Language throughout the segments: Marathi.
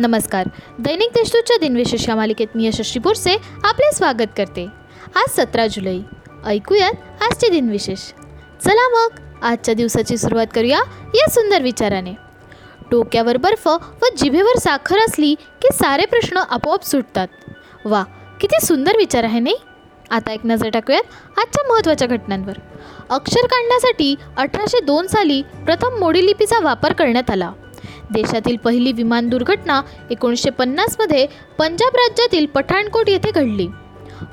नमस्कार. दैनिक देशदूतच्या दिनविशेष या मालिकेत मी यशस्वी बोरसे आपले स्वागत करते. आज सतरा जुलै. ऐकूयात आजचे दिनविशेष. चला मग आजच्या दिवसाची सुरुवात करूया या सुंदर विचाराने. डोक्यावर बर्फ व जिभेवर साखर असली की सारे प्रश्न आपोआप सुटतात. वा किती सुंदर विचार आहे नाही? आता एक नजर टाकूयात आजच्या महत्त्वाच्या घटनांवर. अक्षर काढण्यासाठी अठराशे दोन साली प्रथम मोडी लिपीचा वापर करण्यात आला. देशातील पहिली विमान दुर्घटना एकोणीसशे पन्नासमध्ये पंजाब राज्यातील पठाणकोट येथे घडली.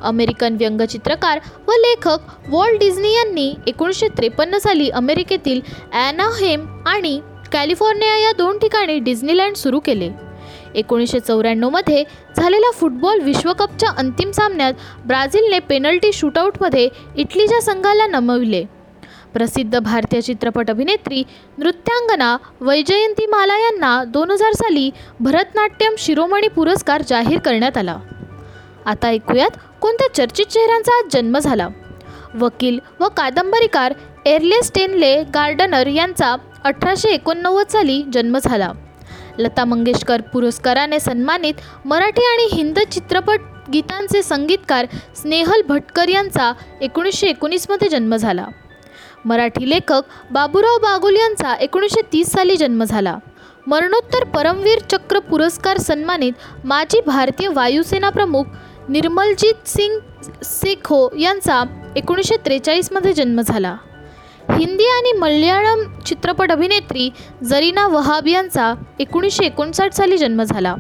अमेरिकन व्यंगचित्रकार व लेखक वॉल्ट डिझनी यांनी एकोणीसशे त्रेपन्न साली अमेरिकेतील ॲनाहेम आणि कॅलिफोर्निया या दोन ठिकाणी डिझनीलँड सुरू केले. एकोणीसशे चौऱ्याण्णवमध्ये झालेल्या फुटबॉल विश्वकपच्या अंतिम सामन्यात ब्राझीलने पेनल्टी शूटआउटमध्ये इटलीच्या संघाला नमविले. प्रसिद्ध भारतीय चित्रपट अभिनेत्री नृत्यांगना वैजयंतीमाला यांना दोन हजार साली भरतनाट्यम शिरोमणी पुरस्कार जाहीर करण्यात आला. आता ऐकूयात कोणत्या चर्चित चेहऱ्यांचा आज जन्म झाला? वकील व कादंबरीकार एर्ले स्टेनले गार्डनर यांचा अठराशे एकोणनव्वद साली जन्म झाला. लता मंगेशकर पुरस्काराने सन्मानित मराठी आणि हिंद चित्रपट गीतांचे संगीतकार स्नेहल भटकर यांचा एकोणीसशे एकोणीसमध्ये जन्म झाला. मराठी लेखक बाबूराव बागुल यांचा एकोणीसशे तीस साली जन्म झाला. मरणोत्तर परमवीर चक्र पुरस्कार सन्मानित माजी भारतीय वायुसेना प्रमुख निर्मलजीत सिंग सेखो यांचा एकोणीसशे त्रेचाळीसमध्ये जन्म झाला. हिंदी आणि मल्याळम चित्रपट अभिनेत्री जरीना वहाब यांचा एकोणीसशे एकोणसाठ साली जन्म झाला.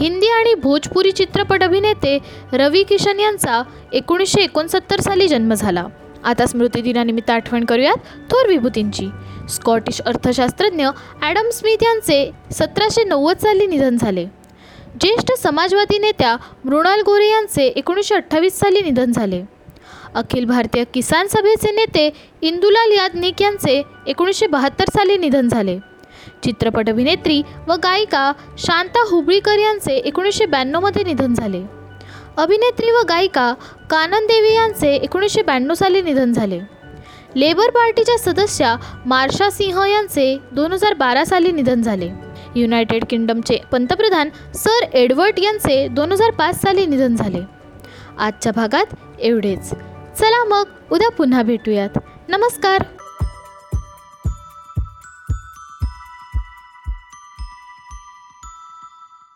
हिंदी आणि भोजपुरी चित्रपट अभिनेते रवी किशन यांचा एकोणीसशे एकोणसत्तर साली जन्म झाला. आता स्मृतिदिनानिमित्त आठवण करूयात थोर विभूतींची. स्कॉटिश अर्थशास्त्रज्ञ ॲडम स्मिथ यांचे सतराशे नव्वद साली निधन झाले. ज्येष्ठ समाजवादी नेत्या मृणाल गोरे यांचे एकोणीसशे अठ्ठावीस साली निधन झाले. अखिल भारतीय किसान सभेचे नेते इंदुलाल याज्ञिक यांचे एकोणीसशे बहात्तर साली निधन झाले. चित्रपट अभिनेत्री व गायिका शांता हुबळीकर यांचे एकोणीसशे ब्याण्णवमध्ये निधन झाले. अभिनेत्री व गायिका कानन देवी यांचे एकोणीसशे ब्याण्णव साली निधन झाले. लेबर पार्टीच्या सदस्या मार्शा सिंह यांचे दोन हजार बारा साली निधन झाले. युनायटेड किंगडमचे पंतप्रधान सर एडवर्ड यांचे दोन हजार पाच साली निधन झाले. आजच्या भागात एवढेच. चला मग उद्या पुन्हा भेटूयात. नमस्कार.